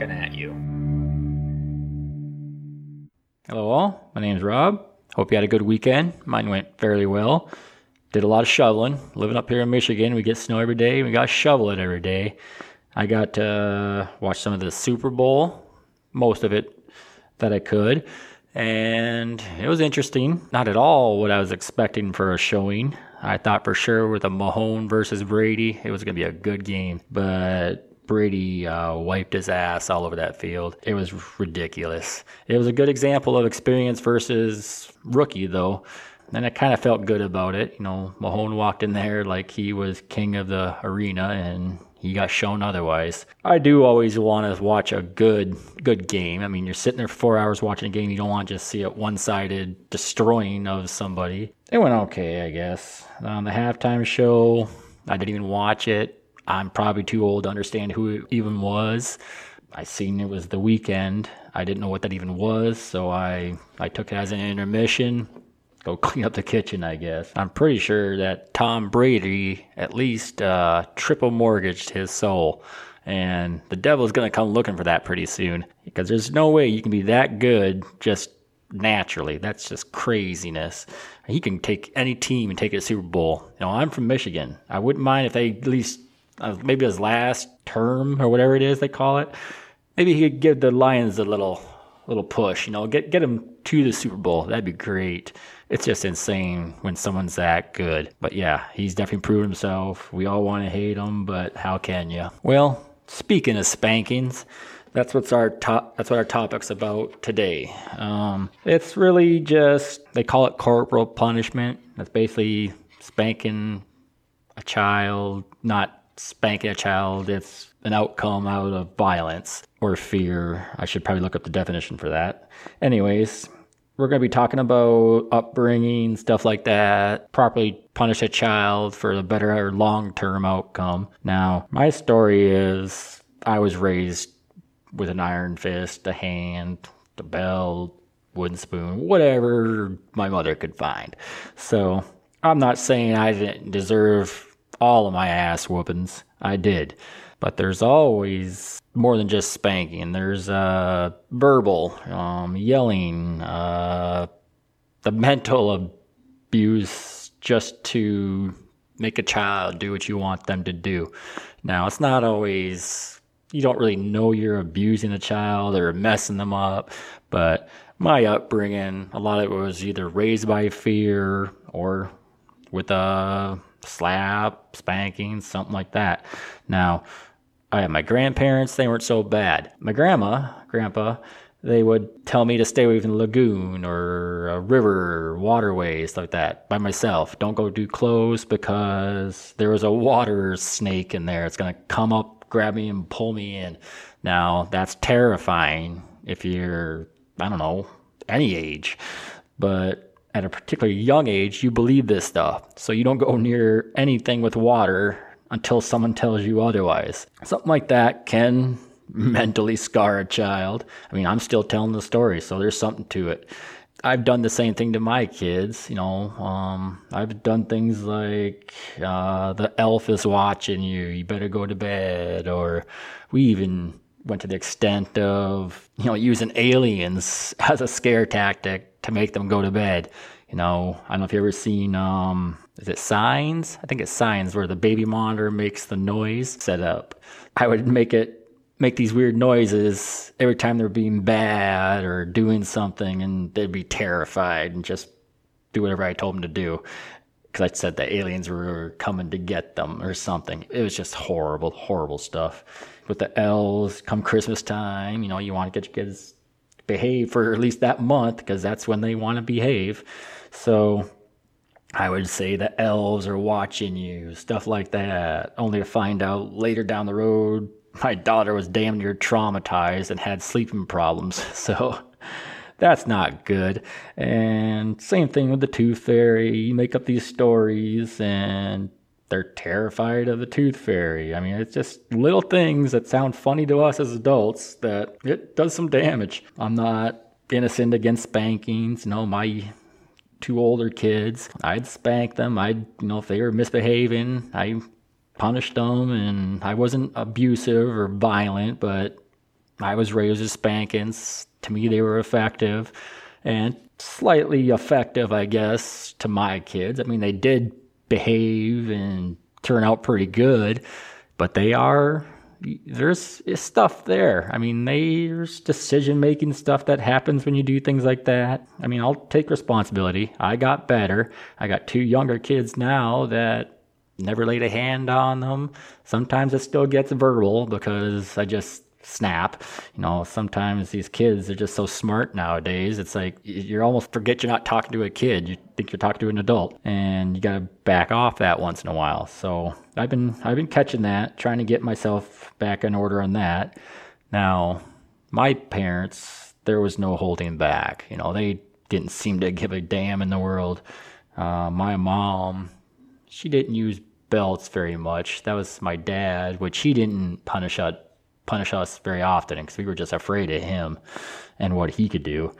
at you. Hello, all. My name is Rob. Hope you had a good weekend. Mine went fairly well. Did a lot of shoveling. Living up here in Michigan, we get snow every day. We got to shovel it every day. I got to uh, watch some of the Super Bowl, most of it that I could. And it was interesting. Not at all what I was expecting for a showing. I thought for sure with a Mahomes versus Brady, it was going to be a good game. But Brady uh, wiped his ass all over that field. It was ridiculous. It was a good example of experience versus rookie, though. And I kind of felt good about it. You know, Mahomes walked in there like he was king of the arena, and he got shown otherwise. I do always want to watch a good good game. I mean, you're sitting there for four hours watching a game. You don't want to just see a one-sided destroying of somebody. It went okay, I guess. On the halftime show, I didn't even watch it. I'm probably too old to understand who it even was. I seen it was the Weeknd. I didn't know what that even was, so I I took it as an intermission go clean up the kitchen, I guess. I'm pretty sure that Tom Brady at least uh, triple mortgaged his soul. And the devil's to come looking for that pretty soon because there's no way you can be that good just naturally. That's just craziness. He can take any team and take it to Super Bowl. You know, I'm from Michigan. I wouldn't mind if they at least, uh, maybe his last term or whatever it is they call it, maybe he could give the Lions a little little push. You know, get get him to the Super Bowl. That'd be great. It's just insane when someone's that good. But yeah, he's definitely proven himself. We all want to hate him, but how can you? Well, speaking of spankings, that's what's our top. That's what our topic's about today. Um, it's really just they call it corporal punishment. That's basically spanking a child, not spanking a child. It's an outcome out of violence or fear. I should probably look up the definition for that. Anyways, we're going to be talking about upbringing, stuff like that, properly punish a child for a better long term outcome. Now, my story is I was raised with an iron fist, a hand, a belt, wooden spoon, whatever my mother could find. So I'm not saying I didn't deserve all of my ass whoopings. I did. But there's always more than just spanking. There's uh, verbal, um, yelling, uh, the mental abuse just to make a child do what you want them to do. Now, it's not always, you don't really know you're abusing a child or messing them up, but my upbringing, a lot of it was either raised by fear or with a slap, spanking, something like that. Now, oh I had my grandparents, they weren't so bad. My grandma, grandpa, they would tell me to stay away from the lagoon or a river, or waterways like that by myself. Don't go too close because there was a water snake in there. It's going to come up, grab me, and pull me in. Now, that's terrifying if you're, I don't know, any age. But at a particularly young age, you believe this stuff. So you don't go near anything with water until someone tells you otherwise. Something like that can mentally scar a child. I mean, I'm still telling the story, so there's something to it. I've done the same thing to my kids, you know. Um, I've done things like uh, the elf is watching you, you better go to bed, or we even went to the extent of, you know, using aliens as a scare tactic to make them go to bed. You know, I don't know if you ever seen um, is it Signs? I think it's Signs where the baby monitor makes the noise set up. I would make it make these weird noises every time they're being bad or doing something, and they'd be terrified and just do whatever I told them to do. Because I said the aliens were coming to get them or something. It was just horrible, horrible stuff. With the elves, come Christmas time, you know, you want to get your kids behave for at least that month because that's when they want to behave. So I would say the elves are watching you, stuff like that, only to find out later down the road my daughter was damn near traumatized and had sleeping problems. So that's not good. And same thing with the tooth fairy. You make up these stories and they're terrified of the tooth fairy. I mean, it's just little things that sound funny to us as adults that it does some damage. I'm not innocent against spankings. No, my two older kids. I'd spank them. I'd, you know, if they were misbehaving, I punished them and I wasn't abusive or violent, but I was raised with spankings. To me, they were effective and slightly effective, I guess, to my kids. I mean, they did behave and turn out pretty good, but they are there's stuff there. I mean, there's decision making stuff that happens when you do things like that. I mean, I'll take responsibility. I got better. I got two younger kids now that never laid a hand on them. Sometimes it still gets verbal because I just snap. You know, sometimes these kids are just so smart nowadays. It's like you almost forget you're not talking to a kid. You think you're talking to an adult, and you got to back off that once in a while. So I've been I've been catching that, trying to get myself back in order on that. Now, my parents, there was no holding back. You know, they didn't seem to give a damn in the world. Uh, my mom, she didn't use belts very much. That was my dad, which he didn't punish us punish us very often because we were just afraid of him and what he could do.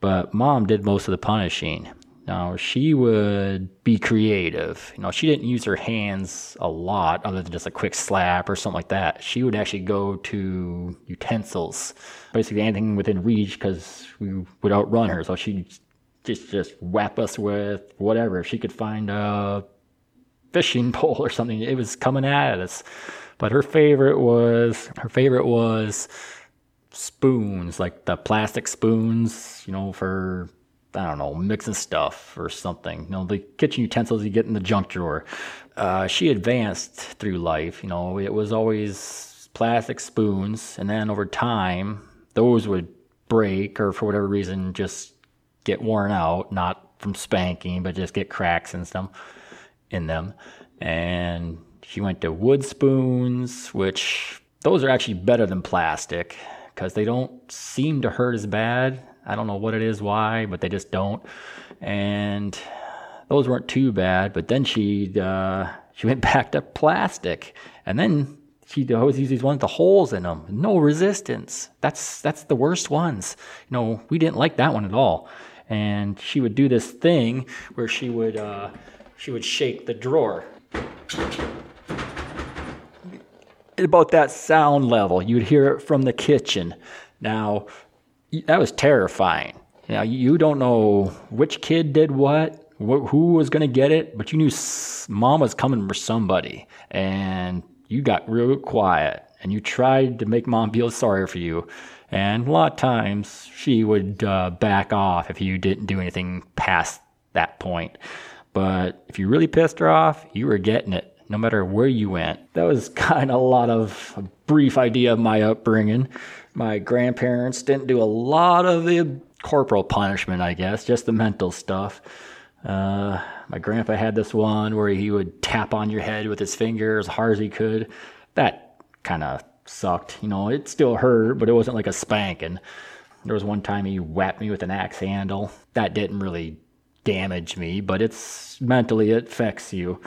But mom did most of the punishing. Now she would be creative. You know, she didn't use her hands a lot other than just a quick slap or something like that. She would actually go to utensils, basically anything within reach because we would outrun her. So she just just whap us with whatever. If she could find a fishing pole or something, it was coming at us. But her favorite was her favorite was spoons, like the plastic spoons, you know, for I don't know, mixing stuff or something. You know, the kitchen utensils you get in the junk drawer. Uh, she advanced through life. You know, it was always plastic spoons, and then over time, those would break or for whatever reason just get worn out, not from spanking, but just get cracks and stuff in them. And she went to wood spoons, which those are actually better than plastic because they don't seem to hurt as bad. I don't know what it is, why, but they just don't. And those weren't too bad. But then she uh, she went back to plastic, and then she always used these ones with the holes in them, no resistance. That's that's the worst ones. You know, we didn't like that one at all. And she would do this thing where she would uh, she would shake the drawer about that sound level. You'd hear it from the kitchen. Now, that was terrifying. Now, you don't know which kid did what, who was going to get it, but you knew mom was coming for somebody. And you got real quiet and you tried to make mom feel sorry for you. And a lot of times she would uh, back off if you didn't do anything past that point. But if you really pissed her off, you were getting it no matter where you went. That was kind of a lot of a brief idea of my upbringing. My grandparents didn't do a lot of the corporal punishment, I guess, just the mental stuff. Uh, my grandpa had this one where he would tap on your head with his finger as hard as he could. That kind of sucked. You know, it still hurt, but it wasn't like a spanking. There was one time he whacked me with an axe handle. That didn't really damage me, but it's mentally it affects you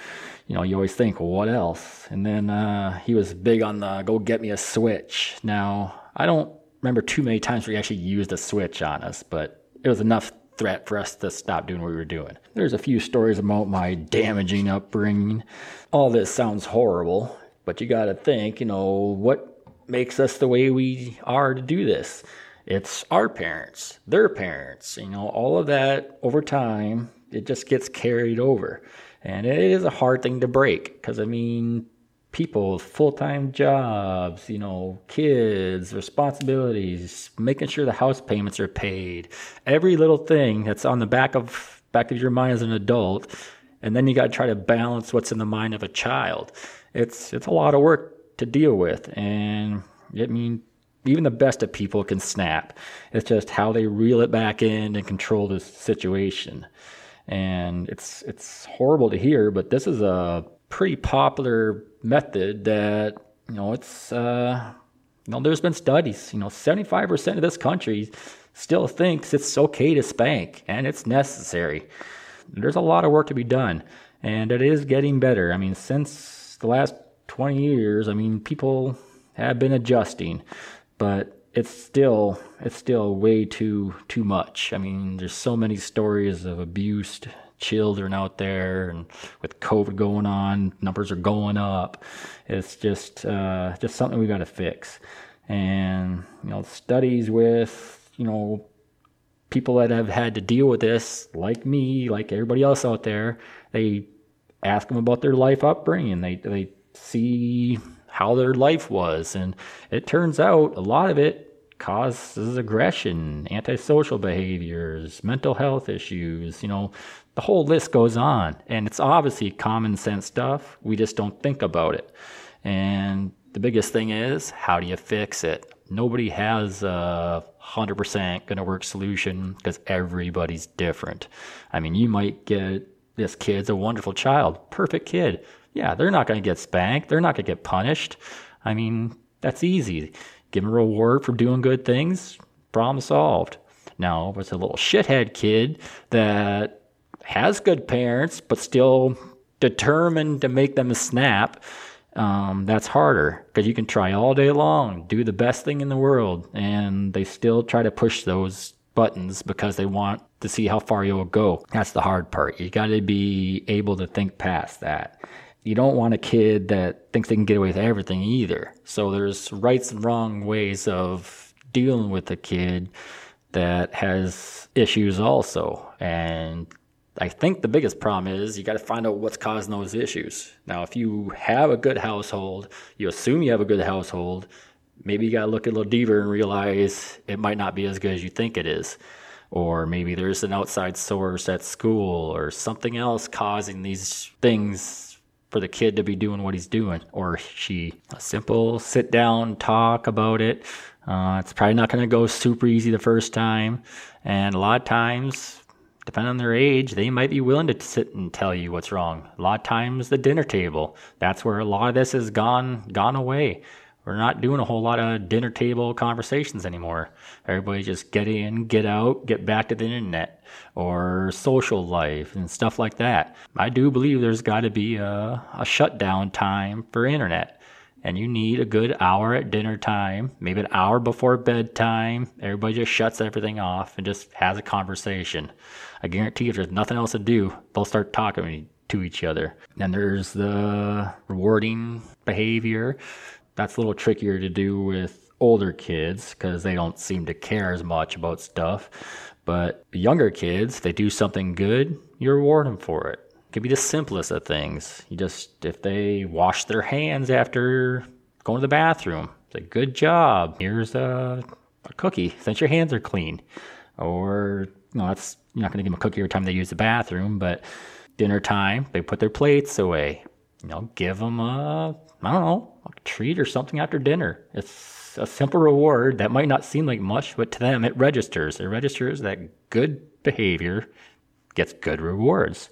you know, you always think, what else? And then uh, he was big on the go get me a switch. Now, I don't remember too many times where he actually used a switch on us, but it was enough threat for us to stop doing what we were doing. There's a few stories about my damaging upbringing. All this sounds horrible, but you got to think, you know, what makes us the way we are to do this? It's our parents, their parents, you know, all of that over time, it just gets carried over. And it is a hard thing to break because, I mean, people, full time jobs, you know, kids, responsibilities, making sure the house payments are paid, every little thing that's on the back of back of your mind as an adult, and then you got to try to balance what's in the mind of a child. It's it's a lot of work to deal with, and I mean, even the best of people can snap. It's just how they reel it back in and control the situation and it's it's horrible to hear, but this is a pretty popular method that you know it's uh, you know there's been studies. You know, 75% of this country still thinks it's okay to spank and it's necessary. There's a lot of work to be done, and it is getting better. I mean, since the last 20 years, I mean, people have been adjusting, but it's still it's still way too too much. I mean, there's so many stories of abused children out there, and with COVID going on, numbers are going up. It's just uh, just something we got to fix. And, you know, studies with, you know, people that have had to deal with this, like me, like everybody else out there, they ask them about their life upbringing. They, they see how their life was. And it turns out a lot of it causes aggression, antisocial behaviors, mental health issues, you know, the whole list goes on. And it's obviously common sense stuff. We just don't think about it. And the biggest thing is, how do you fix it? Nobody has a 100% going to work solution because everybody's different. I mean, you might get this kid's a wonderful child, perfect kid. Yeah, they're not going to get spanked. They're not going to get punished. I mean, that's easy. Give them a reward for doing good things. Problem solved. Now, if it's a little shithead kid that has good parents but still determined to make them snap, um, that's harder because you can try all day long, do the best thing in the world, and they still try to push those buttons because they want to see how far you'll go. That's the hard part. You got to be able to think past that. You don't want a kid that thinks they can get away with everything either. So there's rights and wrong ways of dealing with a kid that has issues also. And I think the biggest problem is you got to find out what's causing those issues. Now, if you have a good household, you assume you have a good household, maybe you got to look a little deeper and realize it might not be as good as you think it is. Or maybe there's an outside source at school or something else causing these things for the kid to be doing what he's doing or she. A simple sit down talk about it. Uh, it's probably not going to go super easy the first time. And a lot of times, depending on their age, they might be willing to sit and tell you what's wrong. A lot of times, the dinner table. That's where a lot of this has gone gone away we're not doing a whole lot of dinner table conversations anymore. Everybody just get in, get out, get back to the internet or social life and stuff like that. I do believe there's got to be a, a shutdown time for internet. And you need a good hour at dinner time, maybe an hour before bedtime. Everybody just shuts everything off and just has a conversation. I guarantee if there's nothing else to do, they'll start talking to each other. And there's the rewarding behavior that's a little trickier to do with older kids because they don't seem to care as much about stuff. But younger kids, they do something good, you reward them for it. It could be the simplest of things. You just, if they wash their hands after going to the bathroom, say, good job. Here's a, a cookie since your hands are clean. Or, you know, that's, you're not going to give them a cookie every time they use the bathroom, but dinner time, they put their plates away. You know, give them a, I don't know, a treat or something after dinner. It's a simple reward that might not seem like much, but to them it registers. It registers that good behavior gets good rewards.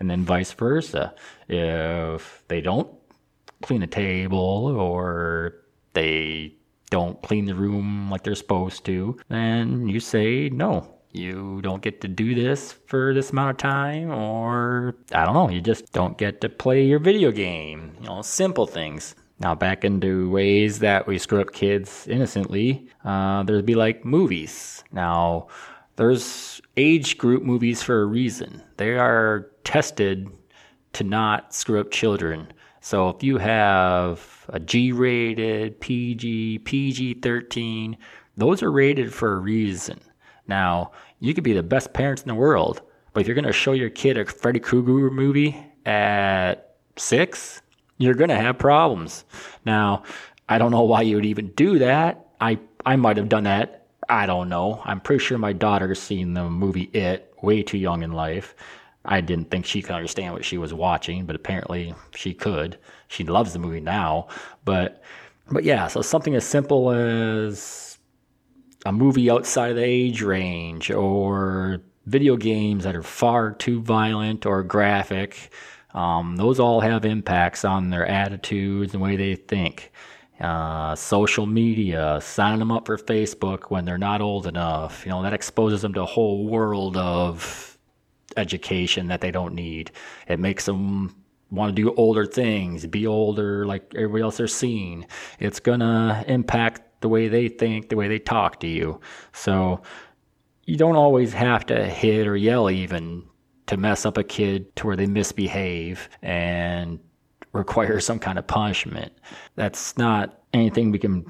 And then vice versa. If they don't clean a table or they don't clean the room like they're supposed to, then you say, no, you don't get to do this for this amount of time, or I don't know, you just don't get to play your video game. You know, simple things. Now, back into ways that we screw up kids innocently, uh, there'd be like movies. Now, there's age group movies for a reason. They are tested to not screw up children. So if you have a G rated, PG, PG 13, those are rated for a reason. Now, you could be the best parents in the world, but if you're going to show your kid a Freddy Krueger movie at six, you're going to have problems. Now, I don't know why you would even do that. I, I might have done that. I don't know. I'm pretty sure my daughter's seen the movie It way too young in life. I didn't think she could understand what she was watching, but apparently she could. She loves the movie now. But but yeah, so something as simple as a movie outside of the age range or video games that are far too violent or graphic um, those all have impacts on their attitudes and the way they think. Uh, social media, signing them up for Facebook when they're not old enough, you know, that exposes them to a whole world of education that they don't need. It makes them want to do older things, be older like everybody else they're seeing. It's going to impact the way they think, the way they talk to you. So you don't always have to hit or yell even to mess up a kid to where they misbehave and require some kind of punishment. That's not anything we can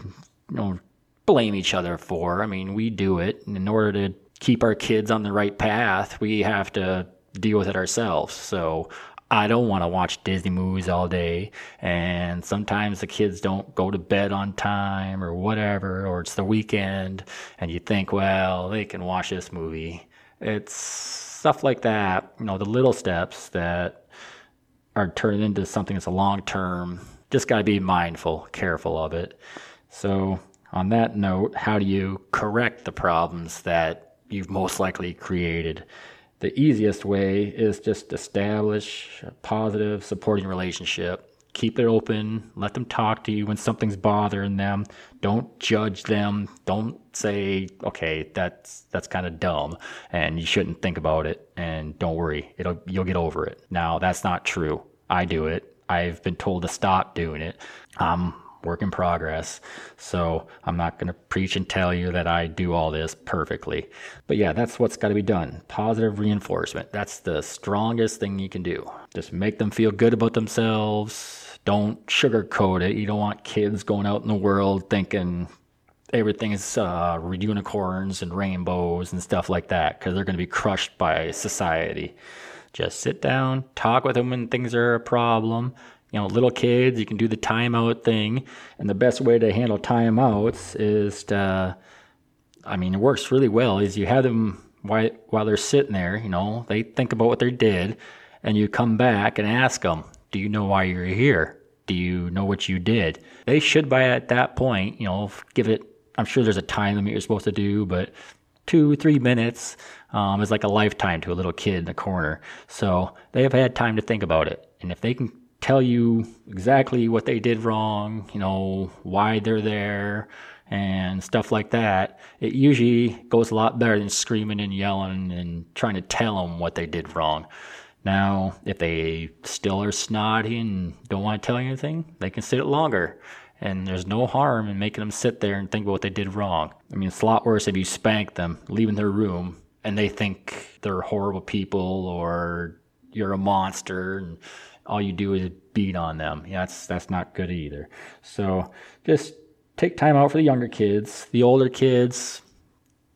you know blame each other for. I mean, we do it. And in order to keep our kids on the right path, we have to deal with it ourselves. So I don't want to watch Disney movies all day. And sometimes the kids don't go to bed on time or whatever, or it's the weekend. And you think, well, they can watch this movie. It's stuff like that, you know, the little steps that are turned into something that's a long term. Just got to be mindful, careful of it. So, on that note, how do you correct the problems that you've most likely created? The easiest way is just establish a positive, supporting relationship. Keep it open. Let them talk to you when something's bothering them. Don't judge them. Don't say, "Okay, that's that's kind of dumb, and you shouldn't think about it." And don't worry, it'll you'll get over it. Now, that's not true. I do it. I've been told to stop doing it. I'm work in progress. So I'm not going to preach and tell you that I do all this perfectly. But yeah, that's what's got to be done. Positive reinforcement. That's the strongest thing you can do. Just make them feel good about themselves. Don't sugarcoat it. You don't want kids going out in the world thinking everything is uh, unicorns and rainbows and stuff like that because they're going to be crushed by society. Just sit down, talk with them when things are a problem, you know, little kids, you can do the timeout thing. And the best way to handle timeouts is to, I mean, it works really well, is you have them while, while they're sitting there, you know, they think about what they did, and you come back and ask them, Do you know why you're here? Do you know what you did? They should, by at that point, you know, give it, I'm sure there's a time limit you're supposed to do, but two, three minutes um, is like a lifetime to a little kid in the corner. So they have had time to think about it. And if they can tell you exactly what they did wrong, you know, why they're there, and stuff like that, it usually goes a lot better than screaming and yelling and trying to tell them what they did wrong. Now, if they still are snotty and don't want to tell you anything, they can sit it longer. And there's no harm in making them sit there and think about what they did wrong. I mean, it's a lot worse if you spank them, leaving their room, and they think they're horrible people or you're a monster and all you do is beat on them. Yeah, that's that's not good either. So just take time out for the younger kids. The older kids,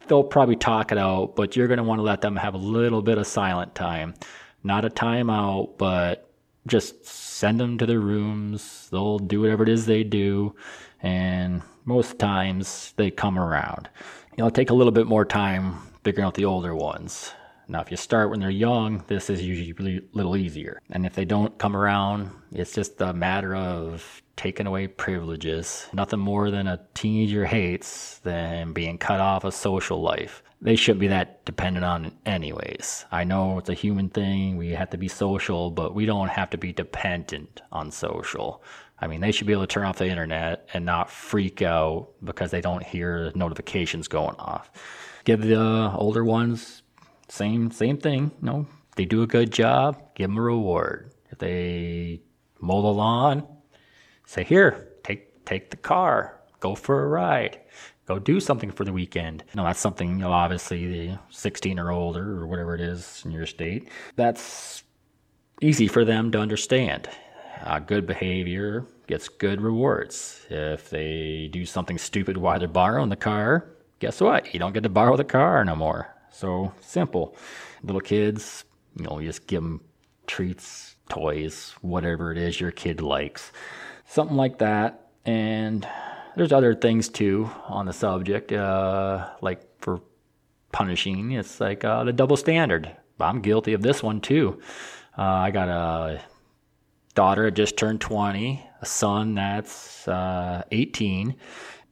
they'll probably talk it out, but you're going to want to let them have a little bit of silent time. Not a timeout, but just send them to their rooms. They'll do whatever it is they do, and most times they come around. It'll take a little bit more time figuring out the older ones. Now, if you start when they're young, this is usually a little easier. And if they don't come around, it's just a matter of taking away privileges. Nothing more than a teenager hates than being cut off of social life. They shouldn't be that dependent on anyways. I know it's a human thing, we have to be social, but we don't have to be dependent on social. I mean, they should be able to turn off the internet and not freak out because they don't hear notifications going off. Give the older ones same same thing. You know, they do a good job, give them a reward. If they mow the lawn, say here, take take the car, go for a ride, go do something for the weekend. You know, that's something. You know, obviously, the 16 or older or whatever it is in your state, that's easy for them to understand. Uh, good behavior gets good rewards. If they do something stupid while they're borrowing the car, guess what? You don't get to borrow the car no more. So simple. Little kids, you know, you just give them treats, toys, whatever it is your kid likes. Something like that. And there's other things too on the subject, uh, like for punishing. It's like uh, the double standard. I'm guilty of this one too. Uh, I got a daughter that just turned 20, a son that's uh, 18.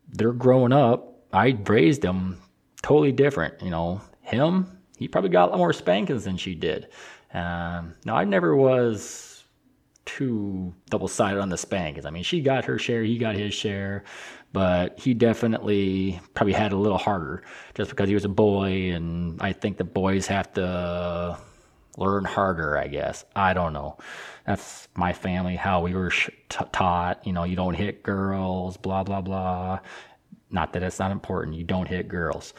They're growing up. I raised them totally different, you know him, he probably got a lot more spankings than she did. Um, now, I never was too double sided on the spankings. I mean, she got her share, he got his share, but he definitely probably had a little harder just because he was a boy, and I think the boys have to learn harder, I guess. I don't know. That's my family, how we were t- taught. You know, you don't hit girls, blah, blah, blah. Not that it's not important. You don't hit girls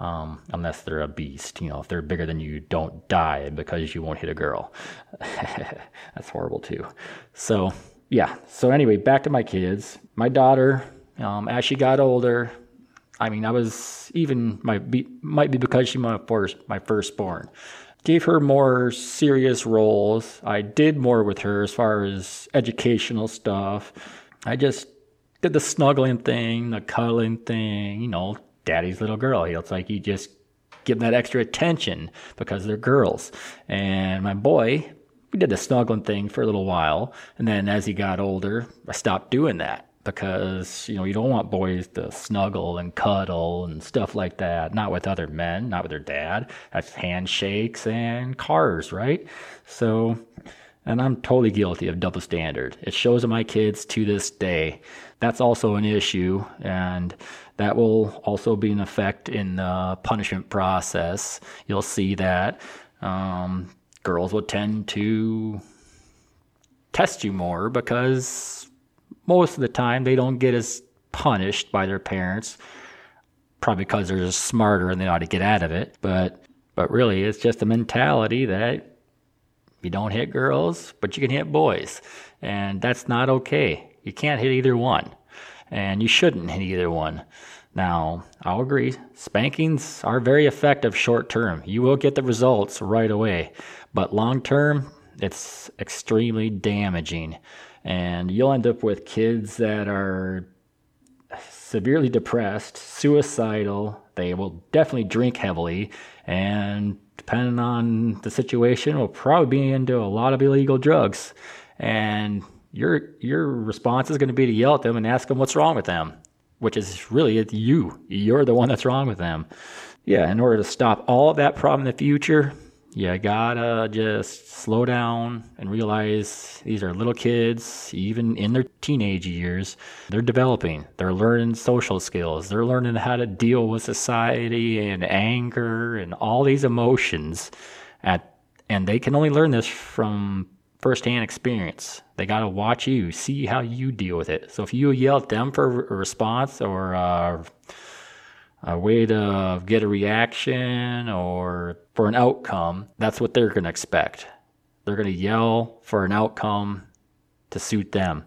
um, unless they're a beast. You know, if they're bigger than you, don't die because you won't hit a girl. That's horrible too. So yeah. So anyway, back to my kids. My daughter, um, as she got older, I mean, I was even might be might be because she my first my firstborn. Gave her more serious roles. I did more with her as far as educational stuff. I just did the snuggling thing, the cuddling thing, you know, daddy's little girl. It's like you just give them that extra attention because they're girls. And my boy, we did the snuggling thing for a little while. And then as he got older, I stopped doing that because you know you don't want boys to snuggle and cuddle and stuff like that not with other men not with their dad that's handshakes and cars right so and i'm totally guilty of double standard it shows in my kids to this day that's also an issue and that will also be an effect in the punishment process you'll see that um, girls will tend to test you more because most of the time they don't get as punished by their parents, probably because they're just smarter and they know how to get out of it. But but really, it's just a mentality that you don't hit girls, but you can hit boys, and that's not okay. You can't hit either one, and you shouldn't hit either one. Now, I'll agree, spankings are very effective short term. You will get the results right away, but long term, it's extremely damaging and you'll end up with kids that are severely depressed, suicidal. They will definitely drink heavily, and depending on the situation, will probably be into a lot of illegal drugs. And your your response is going to be to yell at them and ask them what's wrong with them, which is really it's you. You're the one that's wrong with them. Yeah, in order to stop all of that problem in the future, you gotta just slow down and realize these are little kids, even in their teenage years. They're developing, they're learning social skills, they're learning how to deal with society and anger and all these emotions. At, and they can only learn this from firsthand experience. They gotta watch you, see how you deal with it. So if you yell at them for a response or, uh, a way to get a reaction or for an outcome, that's what they're going to expect. They're going to yell for an outcome to suit them.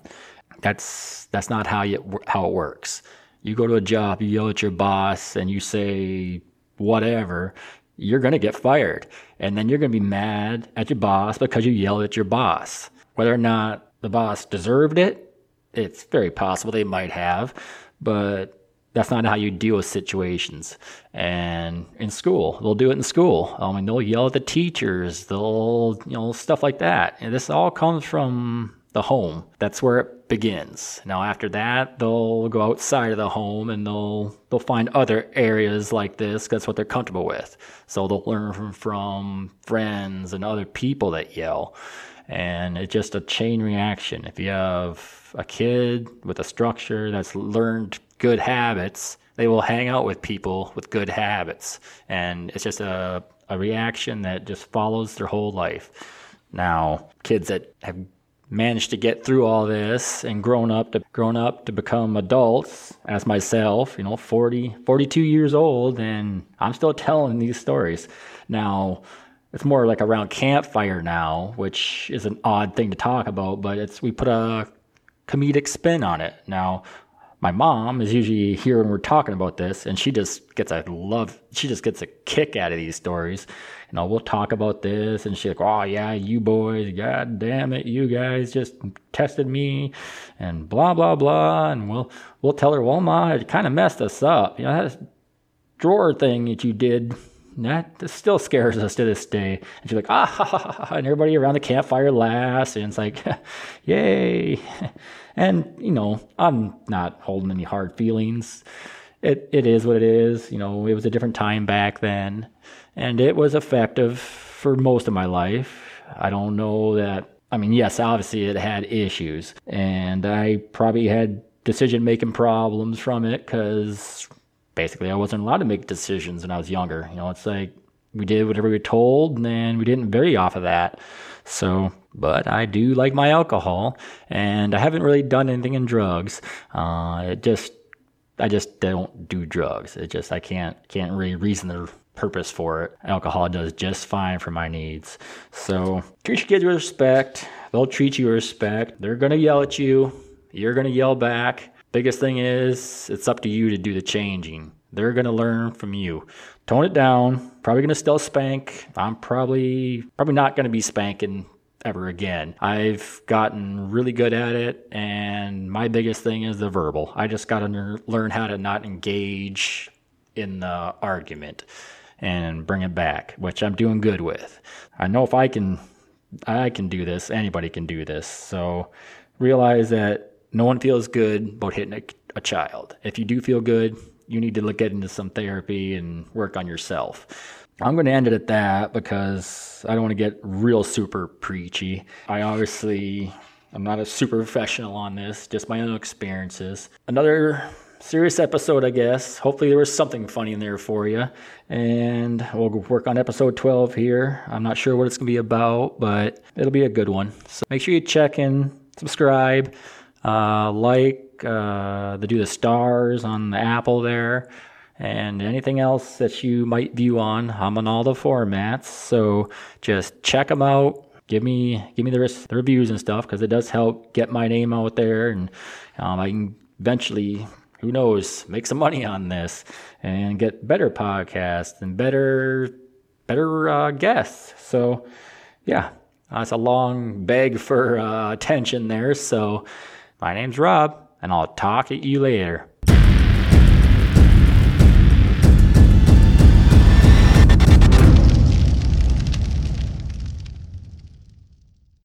That's that's not how you how it works. You go to a job, you yell at your boss, and you say whatever. You're going to get fired, and then you're going to be mad at your boss because you yelled at your boss. Whether or not the boss deserved it, it's very possible they might have, but that's not how you deal with situations. And in school, they'll do it in school. I mean, they'll yell at the teachers. They'll, you know, stuff like that. And this all comes from the home. That's where it begins. Now, after that, they'll go outside of the home and they'll they'll find other areas like this. That's what they're comfortable with. So they'll learn from, from friends and other people that yell. And it's just a chain reaction. If you have a kid with a structure that's learned good habits, they will hang out with people with good habits. And it's just a, a reaction that just follows their whole life. Now, kids that have managed to get through all this and grown up to grown up to become adults as myself you know 40 42 years old and i'm still telling these stories. Now it's more like around campfire now which is an odd thing to talk about but it's we put a comedic spin on it. Now my mom is usually here when we're talking about this, and she just gets a love. She just gets a kick out of these stories. You know, we'll talk about this, and she's like, "Oh yeah, you boys, god damn it, you guys just tested me," and blah blah blah. And we'll we'll tell her, "Well, ma, it kind of messed us up. You know, that drawer thing that you did." That still scares us to this day. And she's like, ah, ha, ha, ha, and everybody around the campfire laughs, and it's like, yay. And, you know, I'm not holding any hard feelings. It, it is what it is. You know, it was a different time back then. And it was effective for most of my life. I don't know that, I mean, yes, obviously it had issues. And I probably had decision making problems from it because basically I wasn't allowed to make decisions when I was younger. You know, it's like we did whatever we were told and we didn't vary off of that. So, but I do like my alcohol, and I haven't really done anything in drugs. Uh, it just, I just don't do drugs. It just, I can't, can't really reason the purpose for it. Alcohol does just fine for my needs. So treat your kids with respect. They'll treat you with respect. They're gonna yell at you. You're gonna yell back. Biggest thing is, it's up to you to do the changing. They're going to learn from you. Tone it down. Probably going to still spank. I'm probably probably not going to be spanking ever again. I've gotten really good at it, and my biggest thing is the verbal. I just got to learn how to not engage in the argument and bring it back, which I'm doing good with. I know if I can I can do this, anybody can do this. So realize that no one feels good about hitting a, a child. If you do feel good, you need to look get into some therapy and work on yourself. I'm going to end it at that because I don't want to get real super preachy. I obviously I'm not a super professional on this, just my own experiences. Another serious episode, I guess. Hopefully, there was something funny in there for you. And we'll work on episode 12 here. I'm not sure what it's going to be about, but it'll be a good one. So make sure you check in, subscribe, uh, like, uh, the do the stars on the Apple there. And anything else that you might view on, I'm on all the formats. So just check them out give me give me the, the reviews and stuff because it does help get my name out there and um, I can eventually who knows, make some money on this and get better podcasts and better better uh, guests. So, yeah, that's a long beg for uh, attention there. So, my name's Rob, and I'll talk at you later.